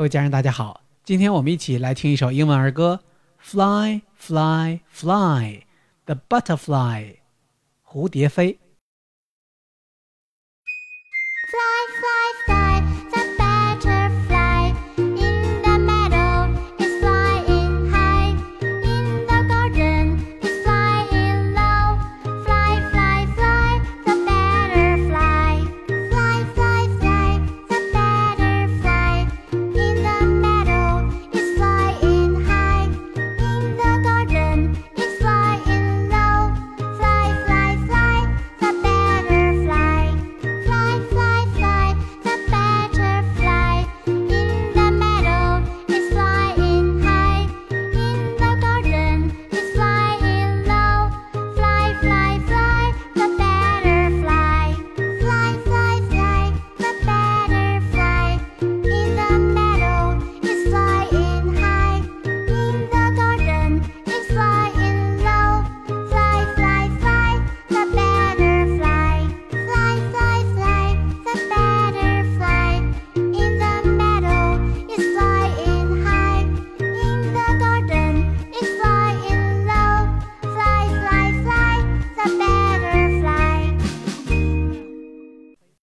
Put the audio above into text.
各位家人大家好。今天我们一起来听一首英文儿歌 fly fly fly the butterfly 蝴蝶飞。